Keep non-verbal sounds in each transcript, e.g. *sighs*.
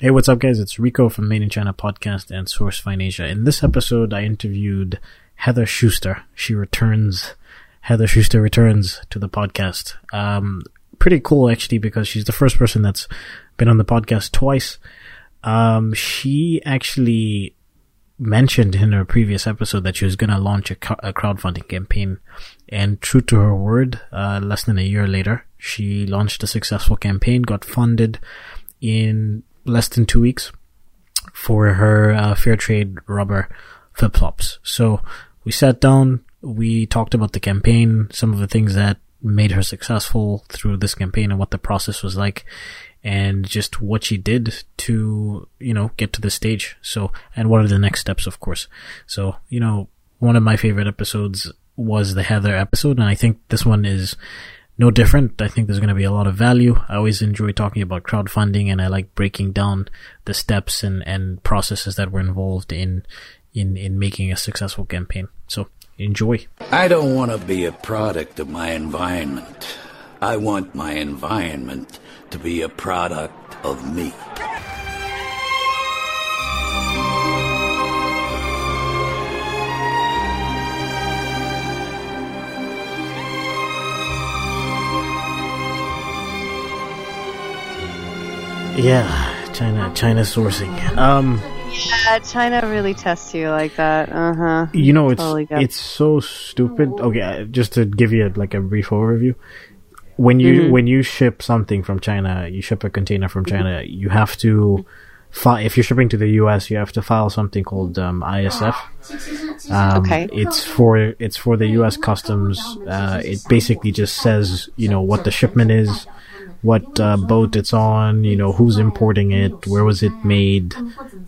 Hey, what's up, guys? It's Rico from Made in China podcast and Source Find Asia. In this episode, I interviewed Heather Schuster. She returns. Heather Schuster returns to the podcast. Um, pretty cool actually because she's the first person that's been on the podcast twice. Um, she actually mentioned in her previous episode that she was going to launch a, a, crowdfunding campaign, and true to her word, uh, less than a year later, she launched a successful campaign, got funded in less than two weeks for her uh, fair trade rubber flip flops. So we sat down, we talked about the campaign, some of the things that made her successful through this campaign and what the process was like and just what she did to, you know, get to the stage. So, and what are the next steps, of course. So, you know, one of my favorite episodes was the Heather episode, and I think this one is no different. I think there's going to be a lot of value. I always enjoy talking about crowdfunding and I like breaking down the steps and, and processes that were involved in, in, in making a successful campaign. So enjoy. I don't want to be a product of my environment. I want my environment to be a product of me. Yeah, China, China sourcing. Um, yeah, China really tests you like that. Uh huh. You know, it's totally it's so stupid. Okay, uh, just to give you like a brief overview. When you mm-hmm. when you ship something from China, you ship a container from China. You have to file if you're shipping to the U.S. You have to file something called um, ISF. Um, okay. It's for it's for the U.S. Customs. Uh, it basically just says you know what the shipment is what uh, boat it's on, you know, who's importing it, where was it made,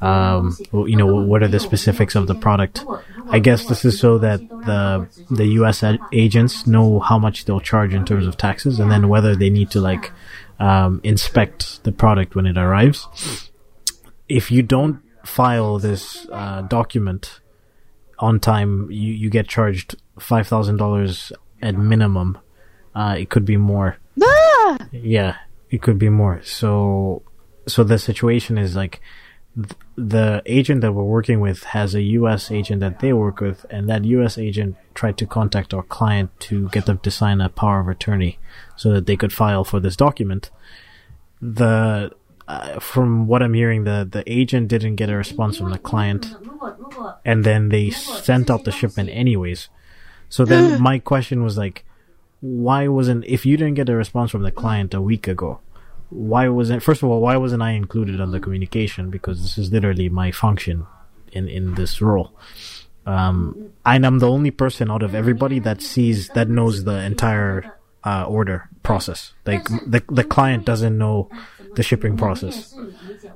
um, you know, what are the specifics of the product. I guess this is so that the the U.S. agents know how much they'll charge in terms of taxes, and then whether they need to like um, inspect the product when it arrives. If you don't file this uh, document on time, you you get charged five thousand dollars at minimum. Uh, it could be more. Ah! Yeah, it could be more. So, so the situation is like th- the agent that we're working with has a U.S. agent that they work with, and that U.S. agent tried to contact our client to get them to sign a power of attorney so that they could file for this document. The uh, from what I'm hearing, the the agent didn't get a response from the client, and then they sent out the shipment anyways. So then *sighs* my question was like, why wasn't if you didn't get a response from the client a week ago why wasn't first of all why wasn't i included on the communication? Because this is literally my function in in this role. Um and i'm the only person out of everybody that sees that knows the entire uh, order process. Like the the client doesn't know the shipping process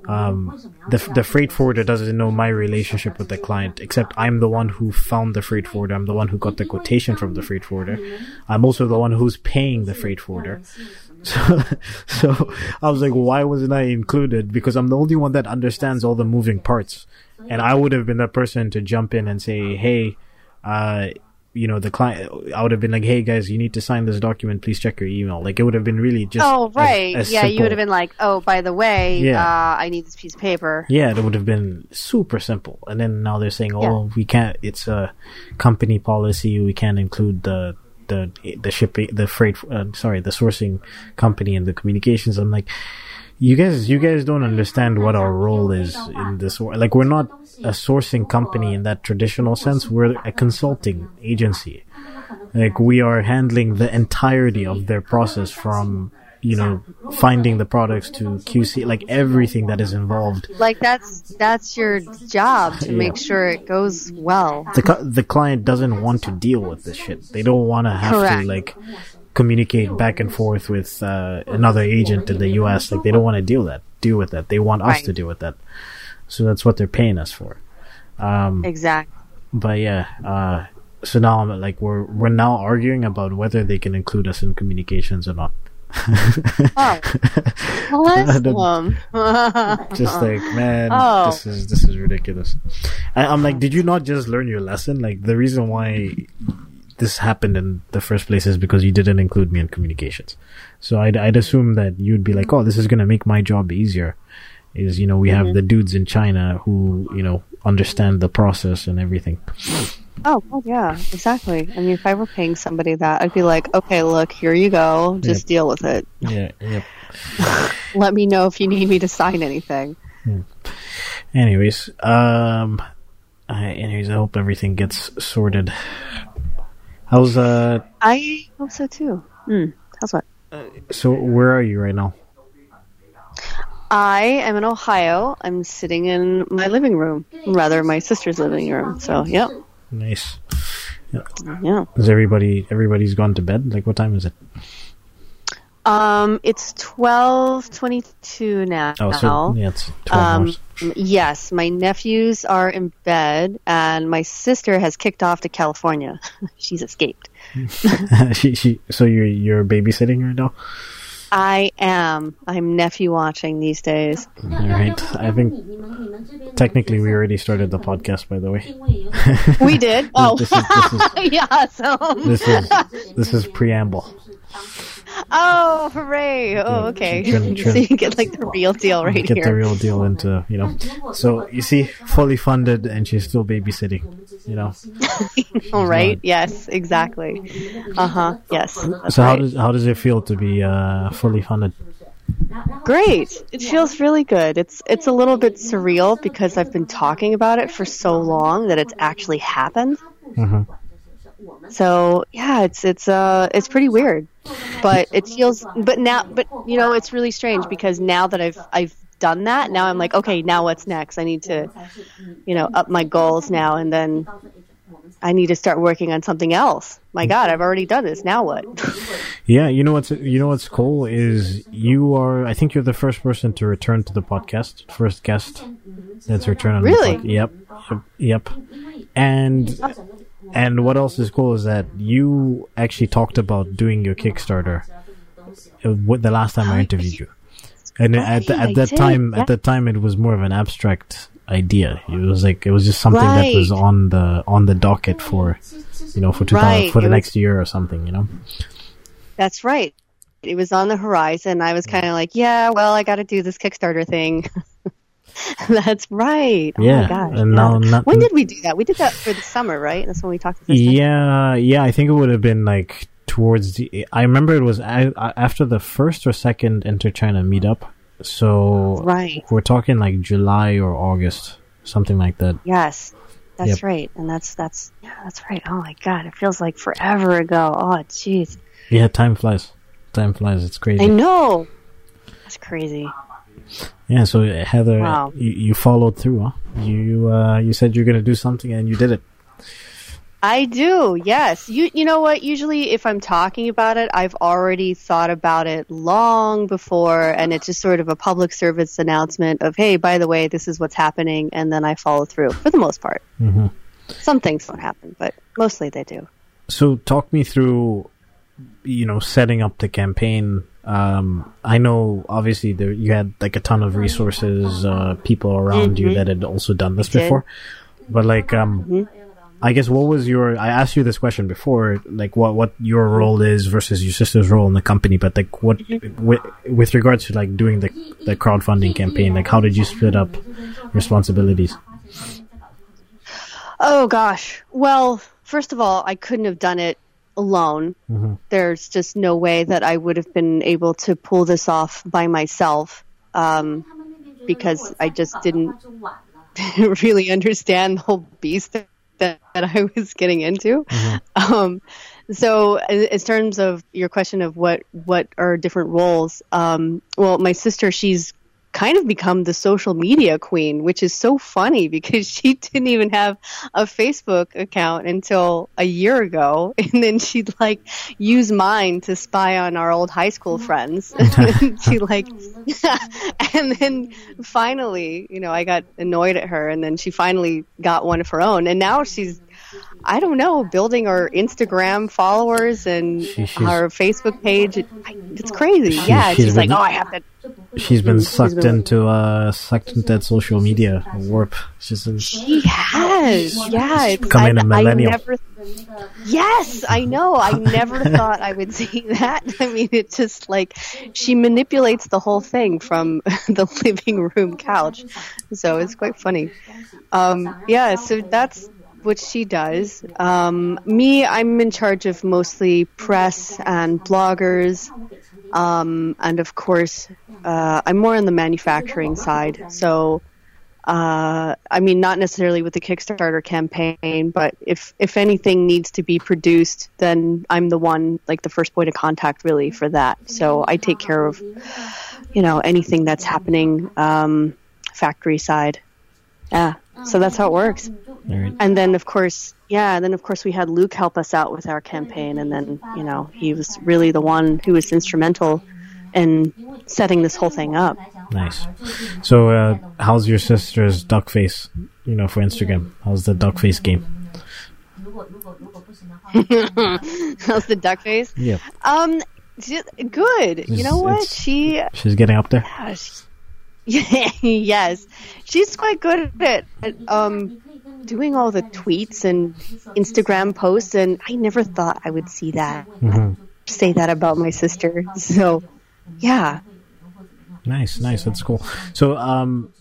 um, the the freight forwarder doesn't know my relationship with the client, except I'm the one who found the freight forwarder. I'm the one who got the quotation from the freight forwarder. I'm also the one who's paying the freight forwarder. *laughs* So, so I was like, why wasn't I included? Because I'm the only one that understands all the moving parts, and I would have been that person to jump in and say, hey, uh, you know the client i would have been like hey guys you need to sign this document. Please check your email. Like it would have been really just oh right. as, as yeah simple. you would have been like oh by the way yeah. Uh, i need this piece of paper. Yeah it would have been super simple. And then now they're saying oh yeah. we can't it's a company policy. We can't include the the the shipping the freight uh, sorry the sourcing company and the communications. I'm like you guys you guys don't understand what our role is in this world. like we're not a sourcing company in that traditional sense. we're a consulting agency. like we are handling the entirety of their process from you know finding the products to qc like everything that is involved. Like that's that's your job to yeah. make sure it goes well. The the client doesn't want to deal with this shit. They don't want to have Correct. to like communicate back and forth with uh, another agent in the U.S. Like they don't want to deal that deal with that. They want us right. to deal with that. So that's what they're paying us for. Um, exactly. But yeah, uh, so now I'm like we're we're now arguing about whether they can include us in communications or not. oh, *laughs* *laughs* just like man, oh. this is this is ridiculous. I, I'm like, did you not just learn your lesson? Like the reason why this happened in the first place is because you didn't include me in communications. So I'd, I'd assume that you'd be like, oh, this is going to make my job easier. is you know we mm-hmm. have the dudes in China who you know understand the process and everything. Oh, well, yeah, exactly. I mean, if I were paying somebody that, I'd be like, okay, look, here you go, just yep. deal with it. Yeah, yep. *laughs* Let me know if you need me to sign anything. Yeah. Anyways, um, I, anyways, I hope everything gets sorted. How's uh? I hope so too. Mm, how's what? So where are you right now? I am in Ohio. I'm sitting in my living room, rather my sister's living room. So, yep. Nice. Yeah. yeah. Is everybody everybody's gone to bed? Like, what time is it? Um, it's twelve twenty-two now. Oh, so yeah, it's twelve um, hours. Yes, my nephews are in bed, and my sister has kicked off to California. *laughs* She's escaped. *laughs* she, she, so you're you're babysitting her now. I am. I'm nephew watching these days. All right. I think technically we already started the podcast, by the way. *laughs* we did. Oh, this is, this is, yeah. So this is this is preamble. Oh, hooray! Oh, okay. *laughs* So you get like the real deal right get here. Get the real deal into you know. So you see, fully funded, and she's still babysitting. You know. *laughs* All right. Yes. Exactly. Uh huh. Yes. So right. how does how does it feel to be uh, fully funded? Great. It feels really good. It's it's a little bit surreal because I've been talking about it for so long that it's actually happened. Mm-hmm. So yeah, it's it's uh it's pretty weird, but it feels. But now, but you know, it's really strange because now that I've I've done that, now I'm like, okay, now what's next? I need to, you know, up my goals now, and then I need to start working on something else. My God, I've already done this. Now what? *laughs* yeah, you know what's you know what's cool is you are. I think you're the first person to return to the podcast, first guest that's returned on really? the podcast. Yep, yep, yep. And and what else is cool is that you actually talked about doing your Kickstarter uh, the last time I interviewed you. And at, the, at that time, at that time, it was more of an abstract idea. It was like it was just something right. that was on the on the docket for, you know, for two right. for the next year or something. You know. That's right. It was on the horizon. I was kind of like, yeah, well, I got to do this Kickstarter thing. *laughs* *laughs* That's right. Oh yeah. my gosh. And yeah. now, when did we do that? We did that for the summer, right? That's when we talked. yeah, yeah. I think it would have been like towards the. I remember it was after the first or second Inter China meetup. So right, we're talking like July or August, something like that. Yes, that's yep. right, and that's that's yeah, that's right. Oh my god, it feels like forever ago. Oh jeez. Yeah, time flies. Time flies. It's crazy. I know. That's crazy. Yeah, so Heather, wow. you, you, followed through, huh? You uh, you said you're going to do something and you did it. I do, yes. You you know what? Usually, if I'm talking about it, I've already thought about it long before, and it's just sort of a public service announcement of, "Hey, by the way, this is what's happening," and then I follow through for the most part. Mm-hmm. Some things don't happen, but mostly they do. So, talk me through, you know, setting up the campaign um, I know obviously there you had like a ton of resources, uh, people around mm-hmm. you that had also done this before, but like, um, mm-hmm. I guess what was your? I asked you this question before, like what what your role is versus your sister's role in the company, but like what mm-hmm. with, with regards to like doing the the crowdfunding campaign, like how did you split up responsibilities? Oh gosh, well, first of all, I couldn't have done it alone. Mm-hmm. There's just no way that I would have been able to pull this off by myself um, because I just didn't *laughs* really understand the whole beast that, that I was getting into. Mm-hmm. Um, so, in, terms of your question of what what are different roles, um, well, my sister she's kind of become the social media queen, which is so funny *laughs* because she didn't even have a Facebook account until a year ago. *laughs* And then she'd like use mine to spy on our old high school friends. *laughs* she like, and then finally, you know, I got annoyed at her and then she finally got one of her own. And now she's I don't know, building our Instagram followers and She- our Facebook page. It, it's crazy. She- yeah, she's she's like, been- oh, I have to. She's been sucked been- into uh sucked into that social media warp. She's in, She has. Yeah, it's becoming I, a millennial. I never, yes, I know. I never *laughs* thought I would see that. I mean, it's just like she manipulates the whole thing from *laughs* the living room couch. So it's quite funny. Um, yeah, so that's what she does. Um, me, I'm in charge of mostly press and bloggers. Um, and of course, uh, I'm more on the manufacturing side. So, uh, I mean, not necessarily with the Kickstarter campaign, but if if anything needs to be produced, then I'm the one, like the first point of contact, really for that. So I take care of, you know, anything that's happening um, factory side. Yeah, so that's how it works. Right. And then, of course, yeah, and then of course we had Luke help us out with our campaign, and then you know he was really the one who was instrumental in setting this whole thing up. Nice. So, uh, how's your sister's duck face? You know, for Instagram, how's the duck face game? *laughs* How's the duck face? Yeah, Um, good. You know what? She, she's getting up there. gosh, *laughs* yes, she's quite good at, at um doing all the tweets and Instagram posts, and I never thought I would see that say that about my sister. So, yeah. Nice, nice. That's cool. So, um,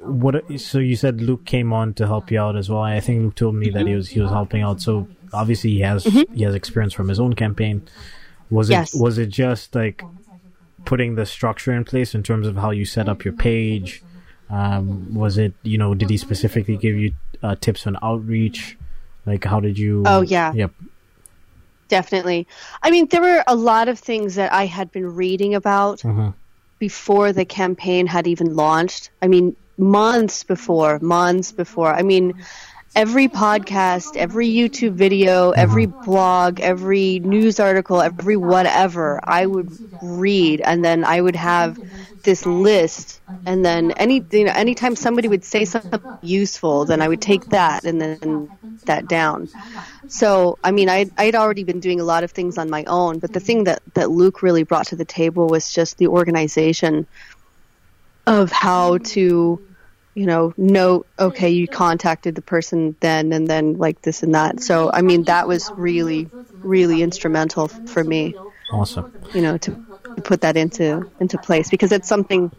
what? So you said Luke came on to help you out as well. I think Luke told me that he was he was helping out. So obviously he has he has experience from his own campaign. Was it Yes. was it just like putting the structure in place in terms of how you set up your page? Um, was it you know did he specifically give you uh, tips on outreach? Like how did you? Oh, yeah. Yep. Definitely. I mean, there were a lot of things that I had been reading about Mhm. before the campaign had even launched. I mean, months before, months before. I mean, every podcast, every YouTube video, every uh-huh. blog, every news article, every whatever, I would read and then I would have this list and then any you know anytime somebody would say something useful, then I would take that and then that down. So, I mean, I I'd already been doing a lot of things on my own, but the thing that that Luke really brought to the table was just the organization of how to, you know, note okay, you contacted the person then and then like this and that. So, I mean, that was really really instrumental for me, Awesome. you know, to put that into into place because it's something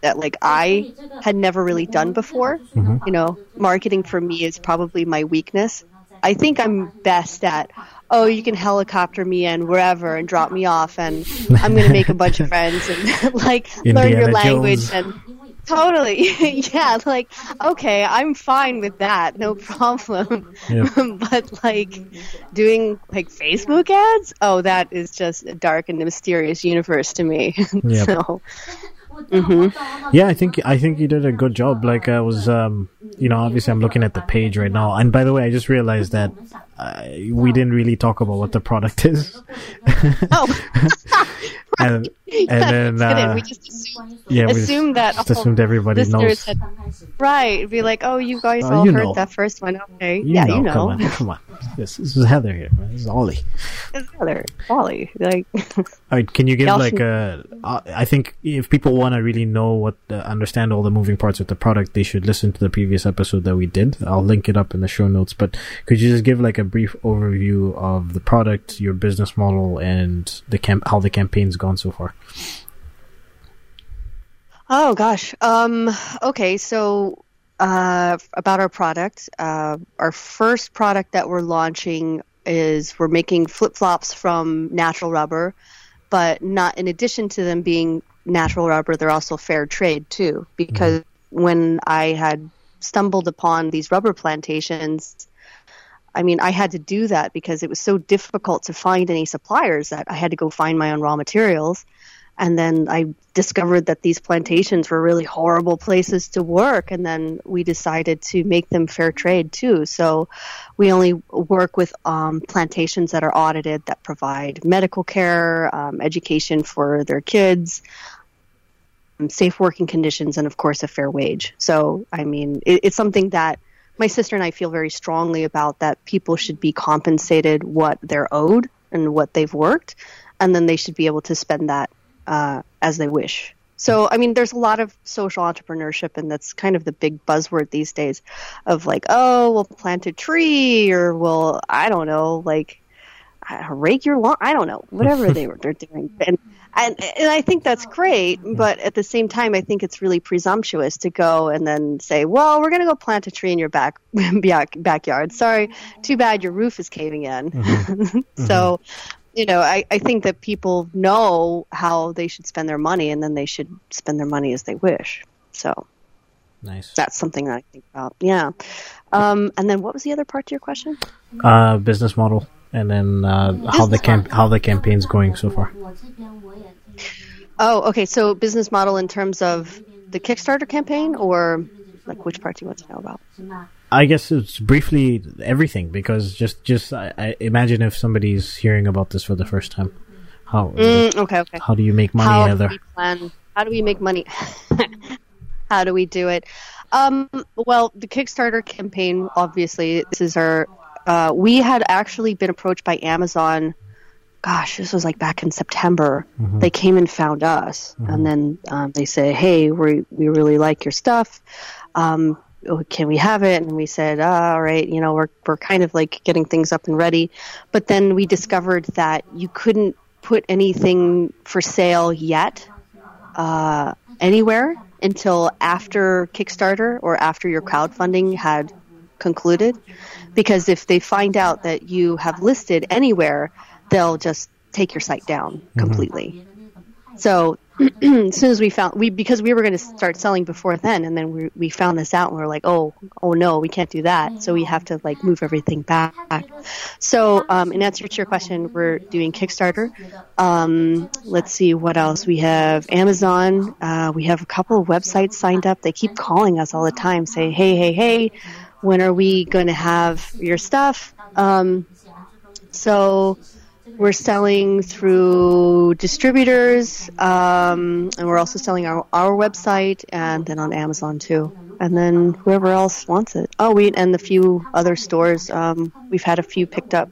that like I had never really done before. Mm-hmm. You know, marketing for me is probably my weakness. I think I'm best at oh, you can helicopter me in wherever and drop me off and I'm going to make a bunch of *laughs* friends and *laughs* like learn your language Jones. and totally *laughs* yeah, like okay, I'm fine with that. No problem. Yeah. *laughs* but like doing like Facebook ads, oh, that is just a dark and mysterious universe to me. *laughs* Yep. so Yeah, I think I think you did a good job. Like I was, um, you know, obviously I'm looking at the page right now, and by the way, I just realized that uh, we didn't really talk about what the product is, oh, and and then uh, we just assumed, yeah, we assumed that just assumed everybody knows. had *laughs* right. Be like, oh, you guys Oh, all you heard know. that first one. Okay, You yeah, know, you know. come on, *laughs* come on. This, this is Heather here. This is Ollie. It's Heather, Polly. Like, *laughs* All right, can you give like should- a? Uh, think if people want to really know what, uh, understand all the moving parts of the product, they should listen to the previous episode that we did. I'll link it up in the show notes. But could you just give like a brief overview of the product, your business model, and the camp, how the campaign's gone so far? Oh gosh. Um, okay, so uh, about our product, uh, our first product that we're launching is we're making flip flops from natural rubber, but not in addition to them being natural rubber, they're also fair trade too. Because when I had stumbled upon these rubber plantations, I mean, I had to do that because it was so difficult to find any suppliers that I had to go find my own raw materials. And then I discovered that these plantations were really horrible places to work. And then we decided to make them fair trade too. So we only work with um, plantations that are audited that provide medical care, um, education for their kids, um, safe working conditions, and of course a fair wage. So, I mean, it, it's something that my sister and I feel very strongly about that people should be compensated what they're owed and what they've worked, and then they should be able to spend that uh, as they wish. So, I mean, there's a lot of social entrepreneurship, and that's kind of the big buzzword these days of like, oh, we'll plant a tree, or we'll, I don't know, like, uh, rake your lawn. I don't know, whatever they were, they're doing. *laughs* And, and, and I think that's great, but at the same time, I think it's really presumptuous to go and then say, well, we're going to go plant a tree in your back, *laughs* back backyard. Sorry, too bad your roof is caving in. Mm-hmm. *laughs* so, you know, I, I think that people know how they should spend their money and then they should spend their money as they wish. So nice. That's something that I think about. Yeah. Um, and then what was the other part to your question? Uh, business model and then uh, how the camp how the campaign's going so far. Oh, okay. So business model in terms of the Kickstarter campaign or like which part do you want to know about? I guess it's briefly everything because just just I, I imagine if somebody's hearing about this for the first time, how mm, okay okay how do you make money how either? Do we plan, how do we make money? *laughs* how do we do it? Um, well, the Kickstarter campaign, obviously, this is our. Uh, we had actually been approached by Amazon. Gosh, this was like back in September. Mm-hmm. They came and found us, mm-hmm. and then um, they said, "Hey, we we really like your stuff. Um, Oh, can we have it? And we said, oh, all right, you know, we're, we're kind of like getting things up and ready. But then we discovered that you couldn't put anything for sale yet uh, anywhere until after Kickstarter or after your crowdfunding had concluded. Because if they find out that you have listed anywhere, they'll just take your site down mm-hmm. completely. Mm-hmm. So *clears throat* as soon as we found we because we were going to start selling before then and then we, we found this out and we are like oh oh no we can't do that. So we have to like move everything back. So um, in answer to your question we're doing kickstarter. Um, let's see what else. We have amazon. Uh, we have a couple of websites signed up. They keep calling us all the time say hey hey hey when are we going to have your stuff? Um, so we're selling through distributors, um, and we're also selling our, our website and then on Amazon too. And then whoever else wants it. Oh, we and the few other stores. Um, we've had a few picked up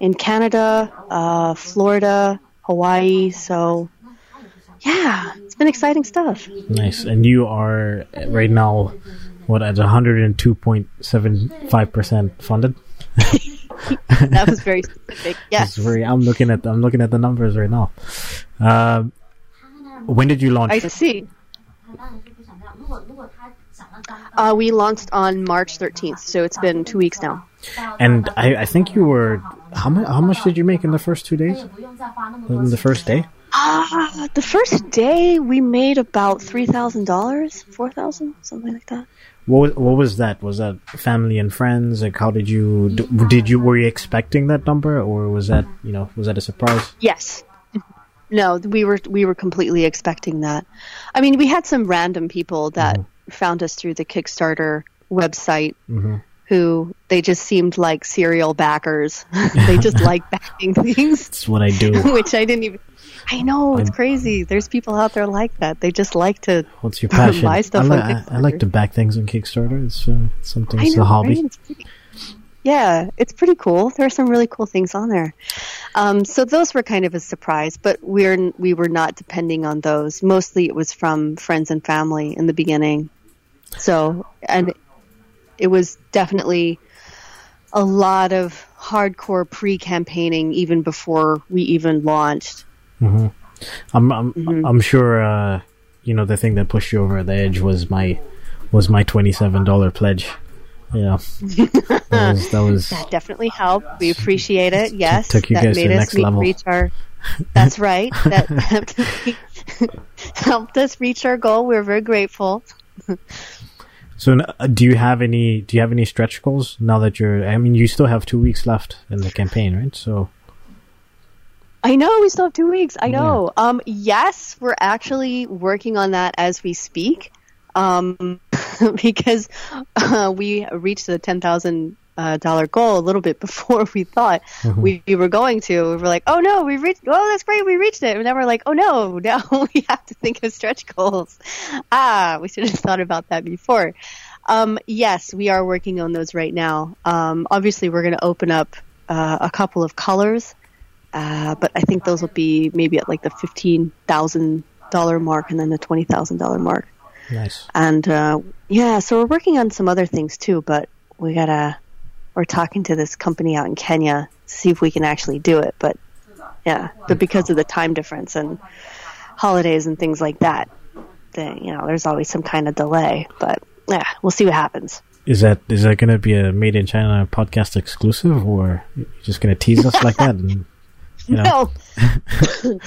in Canada, uh, Florida, Hawaii. So, yeah, it's been exciting stuff. Nice. And you are right now, what, at 102.75% funded? *laughs* *laughs* that was very specific. *laughs* Yes. Very, I'm looking at I'm looking at the numbers right now. Uh, when did you launch? I see. Uh, we launched on March 13th, so it's been two weeks now. And I, I think you were how much? How much did you make in the first two days? In the first day? Uh, the first day we made about three thousand dollars, four thousand, something like that. What what was that? Was that family and friends? Like, how did you did you were you expecting that number, or was that you know was that a surprise? Yes. No, we were we were completely expecting that. I mean, we had some random people that mm-hmm. found us through the Kickstarter website. Mm-hmm who they just seemed like serial backers. *laughs* they just *laughs* like backing things. That's what I do. *laughs* Which I didn't even. I know it's I'm, crazy. There's people out there like that. They just like to. What's your passion? Buy stuff I, I, like to back things on Kickstarter. It's uh, something. It's know, a hobby. Right? It's pretty, yeah, it's pretty cool. There are some really cool things on there. Um, so those were kind of a surprise, but we're we were not depending on those. Mostly, it was from friends and family in the beginning. So, and it was definitely a lot of hardcore pre-campaigning even before we even launched. Mm-hmm. I'm I'm, mm-hmm. I'm sure uh, you know the thing that pushed you over the edge was my was my twenty seven dollar pledge. Yeah, *laughs* that was, that was that definitely helped. We appreciate it. Yes, took you that guys made to the us next level. Reach our, *laughs* that's right. That *laughs* helped us reach our goal. We're very grateful. So, uh, do you have any? Do you have any stretch goals now that you're? I mean, you still have two weeks left in the campaign, right? So, I know we still have two weeks. I know. Yeah. Um, yes, we're actually working on that as we speak. Um, *laughs* because uh, we reached the ten thousand uh, dollar goal a little bit *laughs* before we thought mm-hmm. we, we, were going to. We were like, oh no, we reached. Oh, that's great, we reached it. And then we're like, oh no, *laughs* now we have to think of stretch goals. *laughs* Ah, we should have thought about that before. Um, yes, we are working on those right now. Um, obviously, we're going to open up uh, a couple of colors, uh, but I think those will be maybe at like the fifteen thousand dollar mark and then the twenty thousand dollar mark. Nice. And uh, yeah, so we're working on some other things too, but we gotta. We're talking to this company out in Kenya to see if we can actually do it, but yeah, but because of the time difference and holidays and things like that, then you know, there's always some kind of delay. But yeah, we'll see what happens. Is that is that going to be a made in China podcast exclusive, or you just going to tease us like that? And, you know? *laughs* No.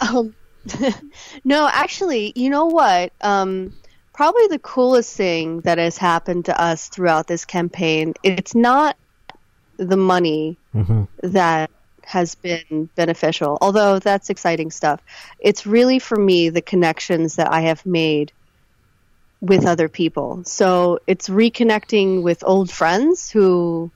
*laughs* um, *laughs* no, actually, you know what? Um, probably the coolest thing that has happened to us throughout this campaign. It's not the money hmm that has been beneficial, although that's exciting stuff. It's really for me the connections that I have made with other people. So it's reconnecting with old friends who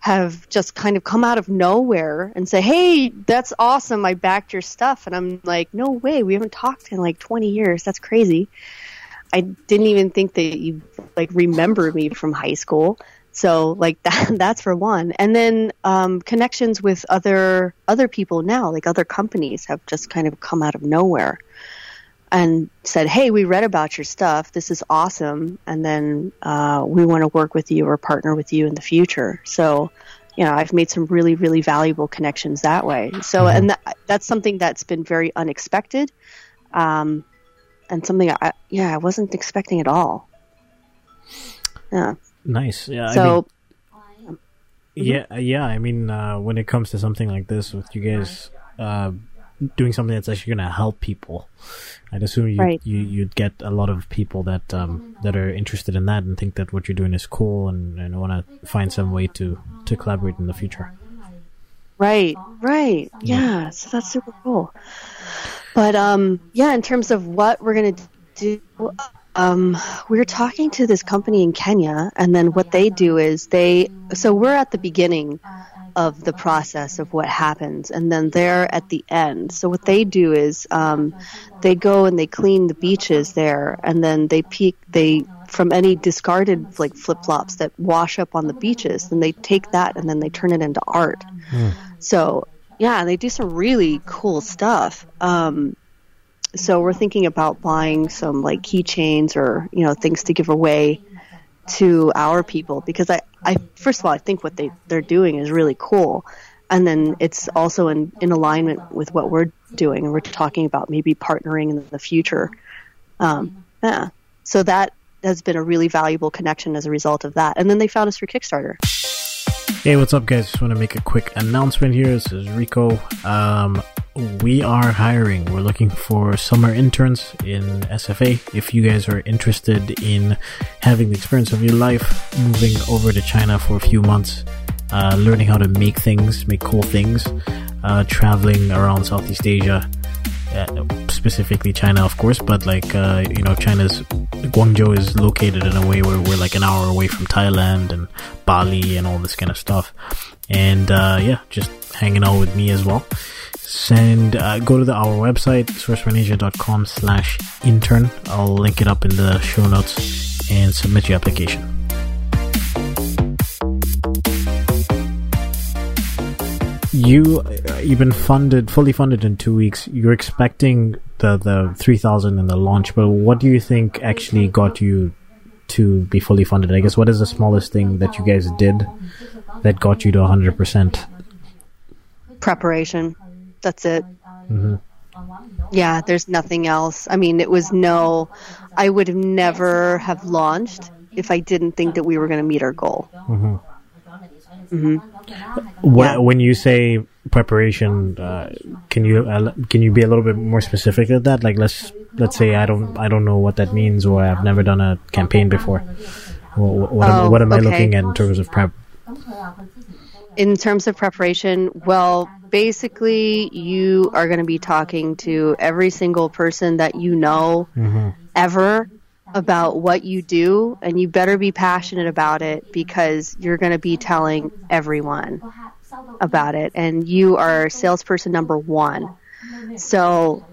have just kind of come out of nowhere and say, "Hey, that's awesome! I backed your stuff." And I'm like, "No way! We haven't talked in like 20 years. That's crazy." I didn't even think that you like remember me from high school. So like *laughs* that that's for one. And then um, connections with other other people now, like other companies have just kind of come out of nowhere and said, "Hey, we read about your stuff. This is awesome, and then uh, we want to work with you or partner with you in the future." So, you know, I've made some really, really valuable connections that way. So, and that, that's something that's been very unexpected, um, and something I, yeah, I wasn't expecting at all. Yeah. Nice. Yeah. I mean, So, Yeah, yeah. I mean, uh, when it comes to something like this, with you guys uh, doing something that's actually going to help people, I'd assume you, Right. you you'd get a lot of people that um, that are interested in that and think that what you're doing is cool and, and want to find some way to to collaborate in the future. Right, right. Yeah, so that's super cool. But um yeah, in terms of what we're going to do um we're talking to this company in Kenya and then what they do is they so we're at the beginning of the process of what happens and then they're at the end. So what they do is um they go and they clean the beaches there and then they peak, they from any discarded like flip-flops that wash up on the beaches then they take that and then they turn it into art. So yeah, they do some really cool stuff. Um, so we're thinking about buying some like keychains or you know things to give away to our people because I, I first of all I think what they they're doing is really cool, and then it's also in in alignment with what we're doing and we're talking about maybe partnering in the future. Um, yeah, so that has been a really valuable connection as a result of that. And then they found us for Kickstarter. Hey, what's up, guys? Just want to make a quick announcement here. This is Rico. Um, we are hiring. We're looking for summer interns in SFA. If you guys are interested in having the experience of your life, moving over to China for a few months, uh, learning how to make things, make cool things, uh, traveling around Southeast Asia, uh, specifically China, of course, but like, uh, you know, China's Guangzhou is located in a way where we're like an hour away from Thailand and Bali and all this kind of stuff. And, uh, yeah, just hanging out with me as well. Send, uh, go to the, our website, sourcemanager.com slash intern. I'll link it up in the show notes and submit your application. you uh, you've been funded fully funded in two weeks you're expecting the the 3000 in the launch but what do you think actually got you to be fully funded i guess what is the smallest thing that you guys did that got you to 100% preparation. That's it. Mm-hmm. Yeah, there's nothing else. I mean, it was no. I would have never have launched if I didn't think that we were going to meet our goal. Wh- Yeah. When you say preparation uh, can you uh, can you be a little bit more specific at that? Like let's let's say i don't i don't know what that means or i've never done a campaign before. What, what, am, Oh, what am i looking at in terms of prep? In terms of preparation, well, basically, you are going to be talking to every single person that you know ever about what you do, and you better be passionate about it because you're going to be telling everyone about it, and you are salesperson number one. So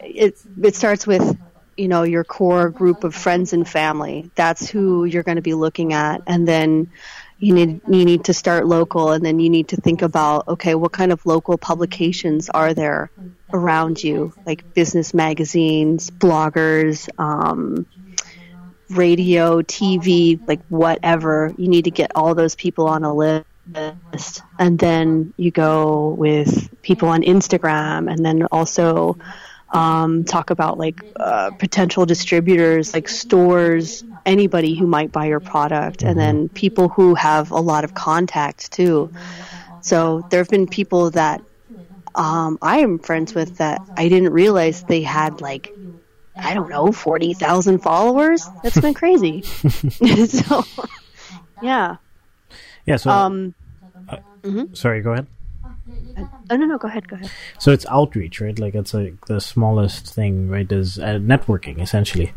it it starts with you know your core group of friends and family. That's who you're going to be looking at, and then you need you need to start local, and then you need to think about okay, what kind of local publications are there around you, like business magazines, bloggers. Um, radio, TV, like whatever. You need to get all those people on a list. And then you go with people on Instagram and then also um, talk about like uh, potential distributors, like stores, anybody who might buy your product, and then people who have a lot of contact too. So there have been people that um, I am friends with that I didn't realize they had like I don't know, 40,000 followers. That's been crazy. *laughs* *laughs* so, yeah. Yeah. So, Um, sorry, go ahead. oh, no, no, go ahead, go ahead. So it's outreach, right? Like it's like the smallest thing, right? Is uh, networking essentially.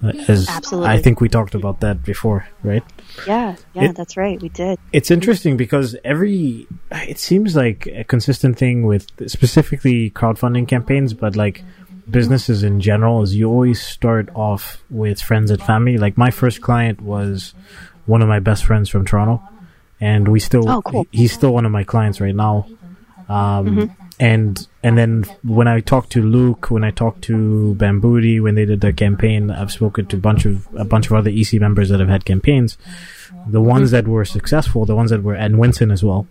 Uh, As Absolutely. I think we talked about that before, right? Yeah, yeah, It- that's right. We did. It's interesting because every it seems like a consistent thing with specifically crowdfunding campaigns, but like businesses in general is you always start off with friends and family. Like my first client was one of my best friends from Toronto, and we still Oh, cool. he- he's still one of my clients right now. Um, mm-hmm. and and then when I talked to Luke, when I talked to Bambudi, when they did their campaign, I've spoken to a bunch of a bunch of other EC members that have had campaigns. The ones mm-hmm. that were successful, the ones that were and Winston as well,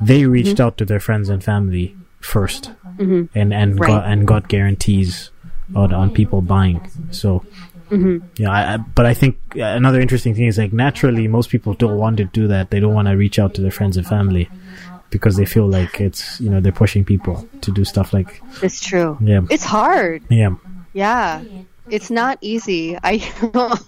they reached mm-hmm. out to their friends and family 1st mm-hmm. and and Right. got and got guarantees on on people buying. So. Mm-hmm. Yeah, I, I, but I think another interesting thing is like naturally most people don't want to do that. They don't want to reach out to their friends and family because they feel like it's you know they're pushing people to do stuff like It's true. yeah It's hard. yeah Yeah. It's not easy. I *laughs*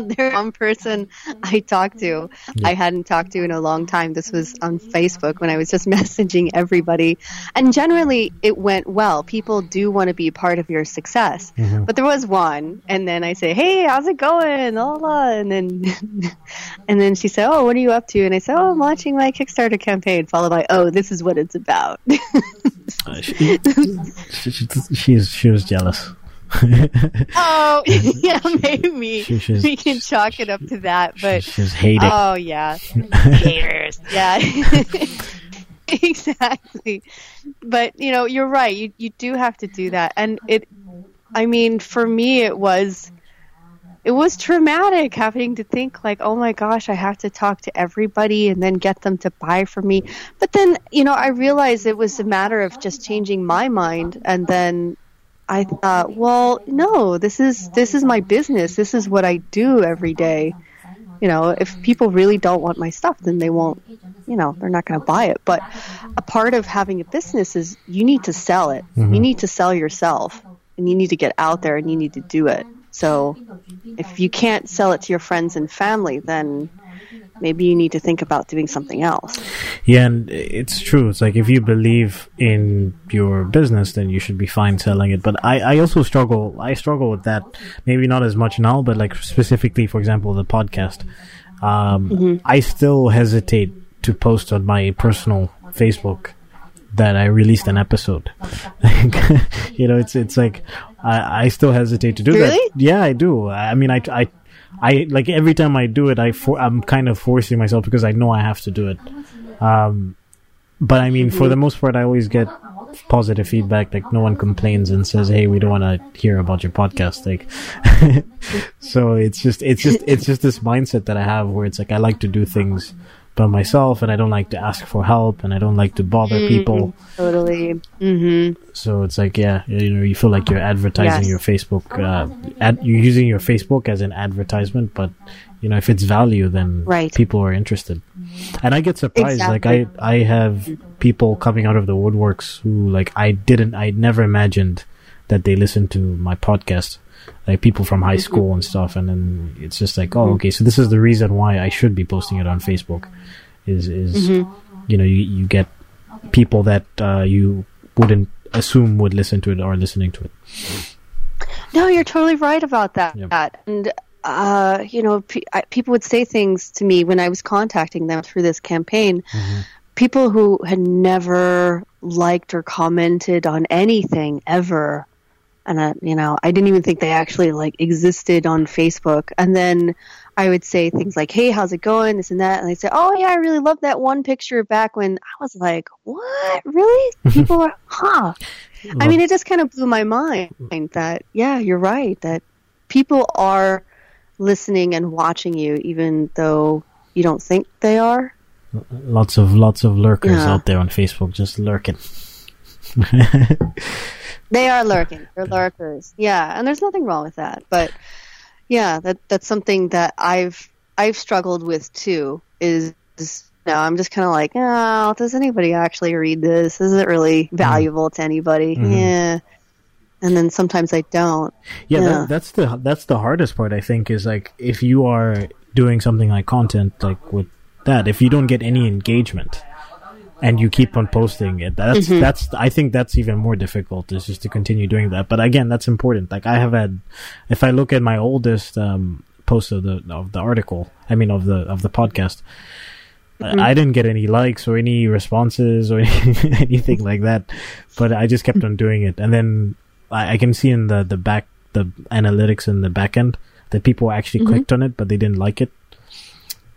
there's one person I talked to I hadn't talked to in a long time. This was on Facebook when I was just *laughs* messaging everybody. And generally it went well. People do want to be part of your success. But there was one and then I say, Hey, how's it going? La. And then *laughs* and then she said, Oh, what are you up to? And I said, Oh, I'm launching my Kickstarter campaign, followed by, Oh, this is what it's about. Uh, she, she, she, she's she was jealous *laughs* Oh, *laughs* yeah, maybe. She- we can chalk it up to that, but she, she's hating oh yeah, *laughs* haters. Yeah, exactly. But you know, you're right. You you do have to do that, and it. I mean, for me, it was. It was traumatic having to think like, oh my gosh, I have to talk to everybody and then get them to buy from me. But then, you know, I realized it was a matter of just changing my mind and then I thought, well, no, this is this is my business. This is what I do every day. You know, if people really don't want my stuff, then they won't. You know, they're not going to buy it. But a part of having a business is you need to sell it. You mm-hmm. need to sell yourself, and you need to get out there and you need to do it. So, if you can't sell it to your friends and family, then maybe you need to think about doing something else. yeah and it's true. It's like if you believe in your business then you should be fine selling it. But i i also struggle i struggle with that. Maybe not as much now but like specifically for example the podcast. Um i still hesitate to post on my personal facebook that I released an episode. *laughs* you know, it's it's like I, I still hesitate to do Really? that. Yeah, I do. I mean, I I I like every time I do it, I for, I'm kind of forcing myself because I know I have to do it. Um, but I mean, for the most part, I always get positive feedback. Like no one complains and says, "Hey, we don't want to hear about your podcast." Like, *laughs* so it's just it's just it's just this mindset that I have where it's like I like to do things by myself, and I don't like to ask for help, and I don't like to bother people. Totally. Mm-hmm. So it's like, yeah, you know, you feel like you're advertising Yes. your Facebook, uh, ad, you're using your Facebook as an advertisement, but you know, if it's value, then Right. people are interested. And I get surprised. Like I, I have people coming out of the woodworks who, like, I didn't, I never imagined that they listen to my podcast. Like people from high school and stuff, and then it's just like, oh, okay, so this is the reason why I should be posting it on Facebook. Is is you know you you get people that uh, you wouldn't assume would listen to it or listening to it. No, you're totally right about that. Yep. And uh, you know, pe- I, people would say things to me when I was contacting them through this campaign. People who had never liked or commented on anything ever and uh, you know I didn't even think they actually like existed on Facebook. And then I would say things like, "Hey, how's it going?" This and that, and they say, "Oh yeah, I really love that one picture back when." I was like, "What? Really? *laughs* People are, huh?" I mean, it just kind of blew my mind that yeah, you're right that people are listening and watching you, even though you don't think they are. Lots of lots of lurkers yeah. out there on Facebook, just lurking. *laughs* they are lurking. They're lurkers. Yeah, and there's nothing wrong with that. But yeah, that that's something that I've I've struggled with too. Is, is you know, I'm just kind of like, oh, does anybody actually read this? Is it really mm-hmm. valuable mm. to anybody? Mm-hmm. Yeah. And then sometimes I don't. Yeah, yeah. That, that's the that's the hardest part. I think is like if you are doing something like content, like with that, if you don't get any engagement, and you keep on posting it. That's mm-hmm. that's I think that's even more difficult is just to continue doing that. But again, that's important. Like I have had, if I look at my oldest um, post of the of the article, I mean of the of the podcast. Mm-hmm. I didn't get any likes or any responses or *laughs* anything like that, but I just kept on doing it. And then I, I, can see in the, the back, the analytics in the back end that people actually mm-hmm. clicked on it, but they didn't like it.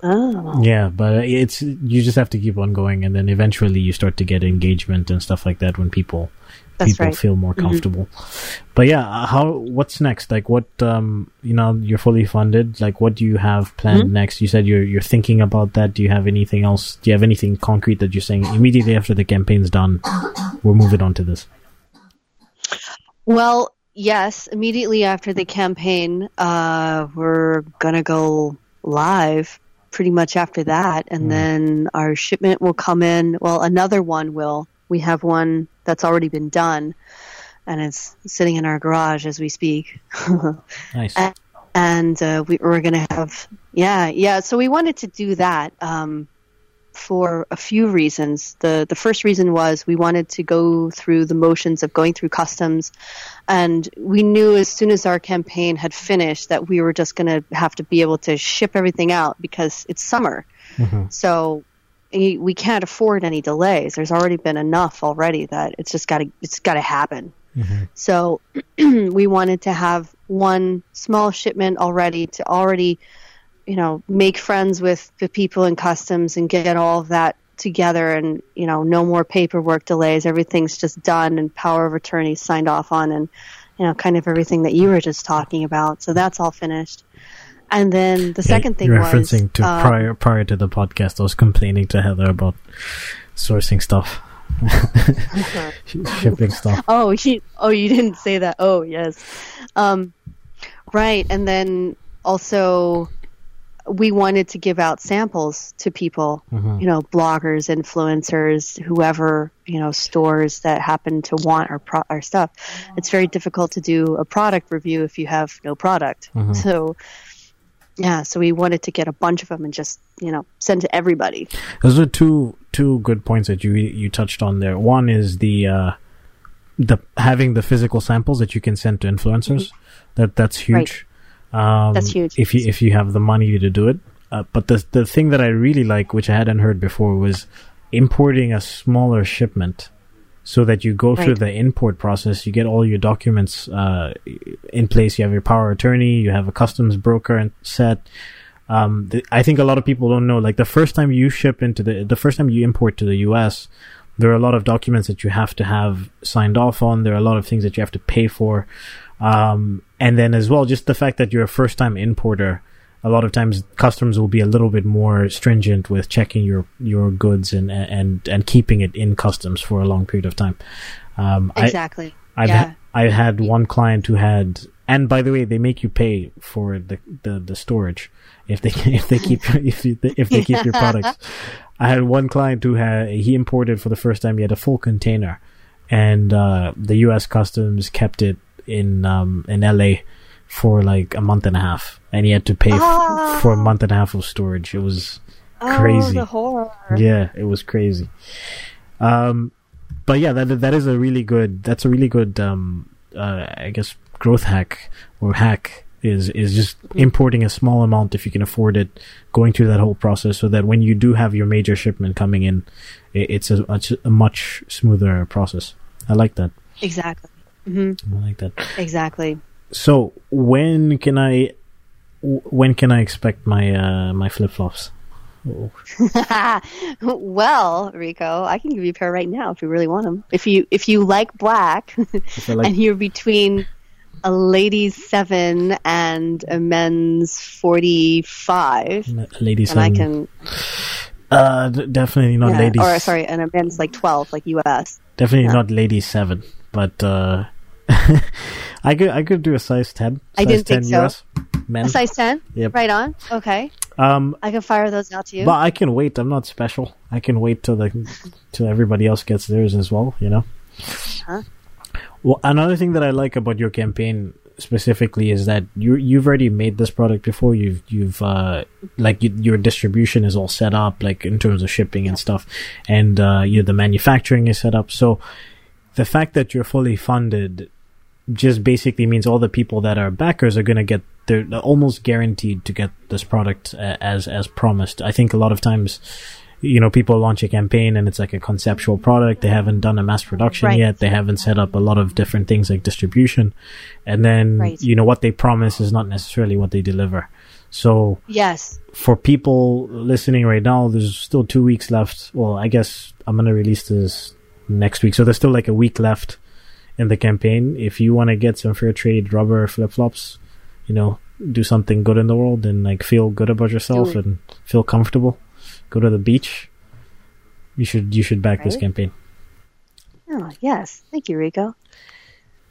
Oh. Yeah, but it's you just have to keep on going, and then eventually you start to get engagement and stuff like that when people That's people right. feel more mm-hmm. comfortable. Mm-hmm. But yeah, uh, how what's next? Like what um you know you're fully funded. Like what do you have planned mm-hmm. next? You said you're you're thinking about that. Do you have anything else? Do you have anything concrete that you're saying immediately after the campaign's done? We're moving on to this. Well, yes, immediately after the campaign, uh, we're gonna go live pretty much after that. And mm. then our shipment will come in. Well, another one will. We have one that's already been done and it's sitting in our garage as we speak. *laughs* nice. And, and uh, we, are going to have, yeah, yeah. So we wanted to do that. Um, for a few reasons. The the first reason was we wanted to go through the motions of going through customs and we knew as soon as our campaign had finished that we were just going to have to be able to ship everything out because it's summer. Mm-hmm. So we can't afford any delays. There's already been enough already that it's just got to it's got to happen. Mm-hmm. So *clears throat* we wanted to have one small shipment already to already you know, make friends with the people in customs and get all of that together and, you know, no more paperwork delays. Everything's just done and power of attorney signed off on and, you know, kind of everything that you were just talking about. So that's all finished. And then the yeah, second thing referencing was, to um, prior prior to the podcast, I was complaining to Heather about sourcing stuff, *laughs* shipping stuff. Oh, he, oh, you didn't say that. Oh, yes, um, right. And then also we wanted to give out samples to people, mm-hmm. you know, bloggers, influencers, whoever, you know, stores that happen to want our pro- our stuff. It's very difficult to do a product review if you have no product. Mm-hmm. So, yeah, so we wanted to get a bunch of them and just, you know, send to everybody. Those are two two good points that you you touched on there. One is the uh, the having the physical samples that you can send to influencers. Mm-hmm. That that's huge. Right um, That's huge. If you if you have the money to do it. Uh, but the the thing that I really like, which I hadn't heard before, was importing a smaller shipment, so that you go right. through the import process. You get all your documents uh, in place. You have your power attorney. You have a customs broker set. Um, the, I think a lot of people don't know. Like the first time you ship into the the first time you import to the U.S., there are a lot of documents that you have to have signed off on. There are a lot of things that you have to pay for. Um, and then as well, just the fact that you're a first time importer, a lot of times customs will be a little bit more stringent with checking your, your goods and, and, and keeping it in customs for a long period of time. Um, exactly. I, I've, yeah. ha- I had one client who had, and by the way, they make you pay for the, the, the storage if they, *laughs* if they keep, if, you, if they keep your products. *laughs* I had one client who had, he imported for the first time, he had a full container and, uh, the U.S. customs kept it in um, in LA for like a month and a half, and he had to pay oh. f- for a month and a half of storage. It was crazy. Oh, the horror! Yeah, it was crazy. Um, but yeah, that that is a really good. That's a really good. Um, uh, I guess growth hack or hack is is just importing a small amount if you can afford it, going through that whole process so that when you do have your major shipment coming in, it, it's a, a much smoother process. I like that. Exactly. Mm-hmm. I like that. Exactly. So when can I when can I expect my uh, my flip flops? *laughs* well, Rico, I can give you a pair right now if you really want them. If you if you like black, like- and you're between a ladies seven and a men's forty five, ladies, and I can uh, d- definitely not yeah, ladies. or sorry, and a men's like twelve, like US. Definitely Yeah. not ladies seven, but uh, I could I could do a size ten. I didn't 10 think so. US men. A size ten, Yep. right on. Okay, Um, I can fire those out to you. but I can wait. I'm not special. I can wait till the till everybody else gets theirs as well. You know. Huh? Well, another thing that I like about your campaign specifically is that you you've already made this product before. You've you've uh like you, your distribution is all set up, like in terms of shipping and stuff, and uh, you the manufacturing is set up. So the fact that you're fully funded just basically means all the people that are backers are going to get they're almost guaranteed to get this product uh, as as promised. I think a lot of times you know people launch a campaign and it's like a conceptual product they haven't done a mass production Right. yet they haven't set up a lot of different things like distribution and then Right. you know what they promise is not necessarily what they deliver so yes, for people listening right now, there's still two weeks left. Well, I guess I'm gonna release this next week, so there's still like a week left in the campaign. If you want to get some fair trade rubber flip flops, you know, do something good in the world and like feel good about yourself and feel comfortable, go to the beach. You should you should back this campaign. oh yes, thank you, Rico.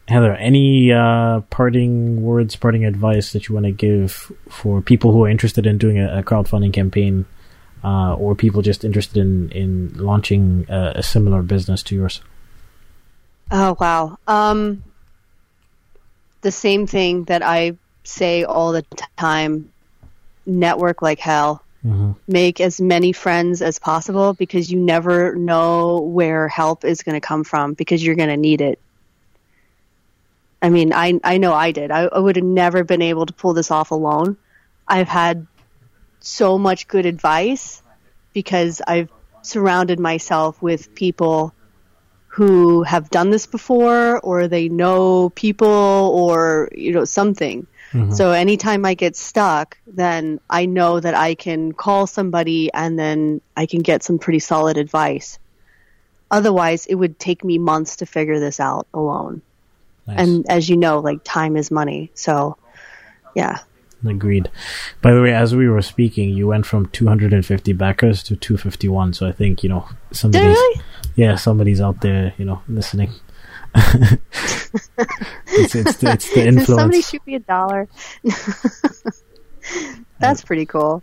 Heather, any uh, parting words, parting advice that you want to give for people who are interested in doing a, a crowdfunding campaign, uh, or people just interested in in launching a, a similar business to yours? Oh wow. Um the same thing that I say all the time network like hell. hmm Make as many friends as possible because you never know where help is going to come from because you're going to need it. I mean, I I know I did. I, I would have never been able to pull this off alone. I've had so much good advice because I've surrounded myself with people who have done this before or they know people or you know something. Mm-hmm. So anytime I get stuck, then I know that I can call somebody and then I can get some pretty solid advice. Otherwise, it would take me months to figure this out alone. Nice. And as you know, like time is money. So, yeah. Agreed. By the way, as we were speaking, you went from 250 backers to 251. So I think you know somebody's really? yeah somebody's out there you know listening. *laughs* it's, it's, the, it's the Did somebody shoot me a dollar? *laughs* That's pretty cool.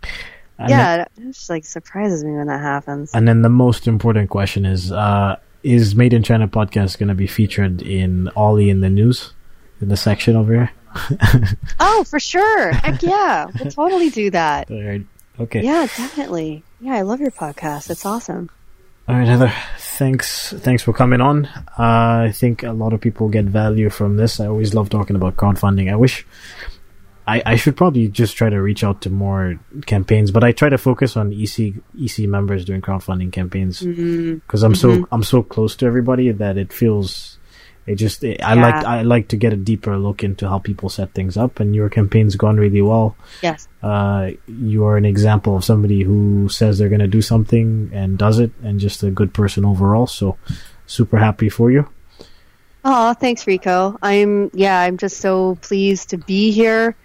And yeah, it just like surprises me when that happens. And then the most important question is: uh, Is Made in China podcast going to be featured in Ollie in the news in the section over here? *laughs* Oh, for sure. Heck yeah. We'll totally do that. *laughs* All right. Okay. Yeah, definitely. Yeah, I love your podcast. It's awesome. All right, Heather. Thanks. Thanks for coming on. Uh, I think a lot of people get value from this. I always love talking about crowdfunding. I wish. I, I should probably just try to reach out to more campaigns, but I try to focus on EC EC members doing crowdfunding campaigns because I'm so I'm so close to everybody that it feels it just it, I like I like to get a deeper look into how people set things up, and your campaign's gone really well. Yes. Uh, you are an example of somebody who says they're going to do something and does it, and just a good person overall. So, super happy for you. Oh, thanks, Rico. I'm yeah, I'm just so pleased to be here.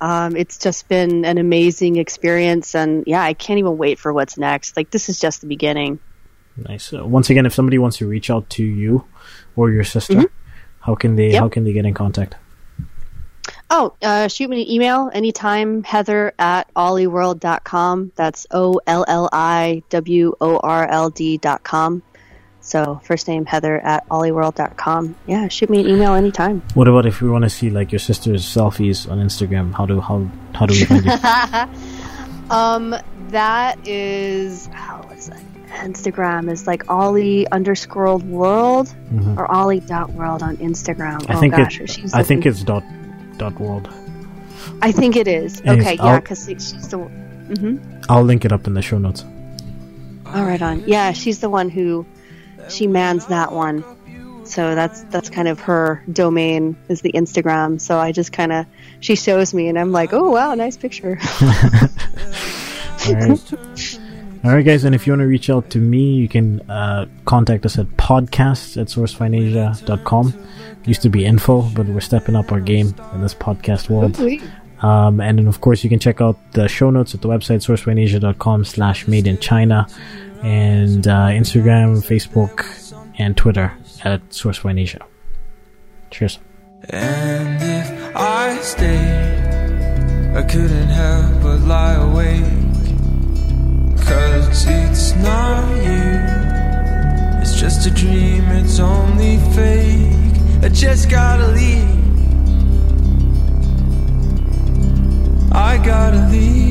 Um, it's just been an amazing experience, and yeah, I can't even wait for what's next. Like this is just the beginning. Nice. Uh, once again, if somebody wants to reach out to you or your sister, how can they Mm-hmm. Yep. how can they get in contact? Oh, uh, shoot me an email anytime, heather at ollieworld.com. That's O L L I W O R L D dot com. So, first name Heather at ollieworld.com. Yeah, shoot me an email anytime. What about if we want to see like your sister's selfies on Instagram? How do how how do we find you? *laughs* Um, that is, how is that? Instagram is like Ollie underscore world or Ollie dot world on Instagram. Mm-hmm. I oh think gosh, it, she's I think it's dot dot world. I think it is. Okay, yeah, because she's the. Mm-hmm. I'll link it up in the show notes. All right, on. Yeah, she's the one who she mans that one. So that's that's kind of her domain is the Instagram. So I just kind of she shows me and I'm like, oh wow, nice picture. *laughs* Right. *laughs* All right, guys, and if you want to reach out to me, you can uh, contact us at podcasts at sourcefindasia.com. Used to be info, but we're stepping up our game in this podcast world. Um, and then, of course, you can check out the show notes at the website sourcefindasia.com slash made in China and uh, Instagram, Facebook, and Twitter at sourcefindasia. Cheers. And if I stayed, I couldn't help but lie awake. Cause it's not you. It's just a dream, it's only fake. I just gotta leave. I gotta leave.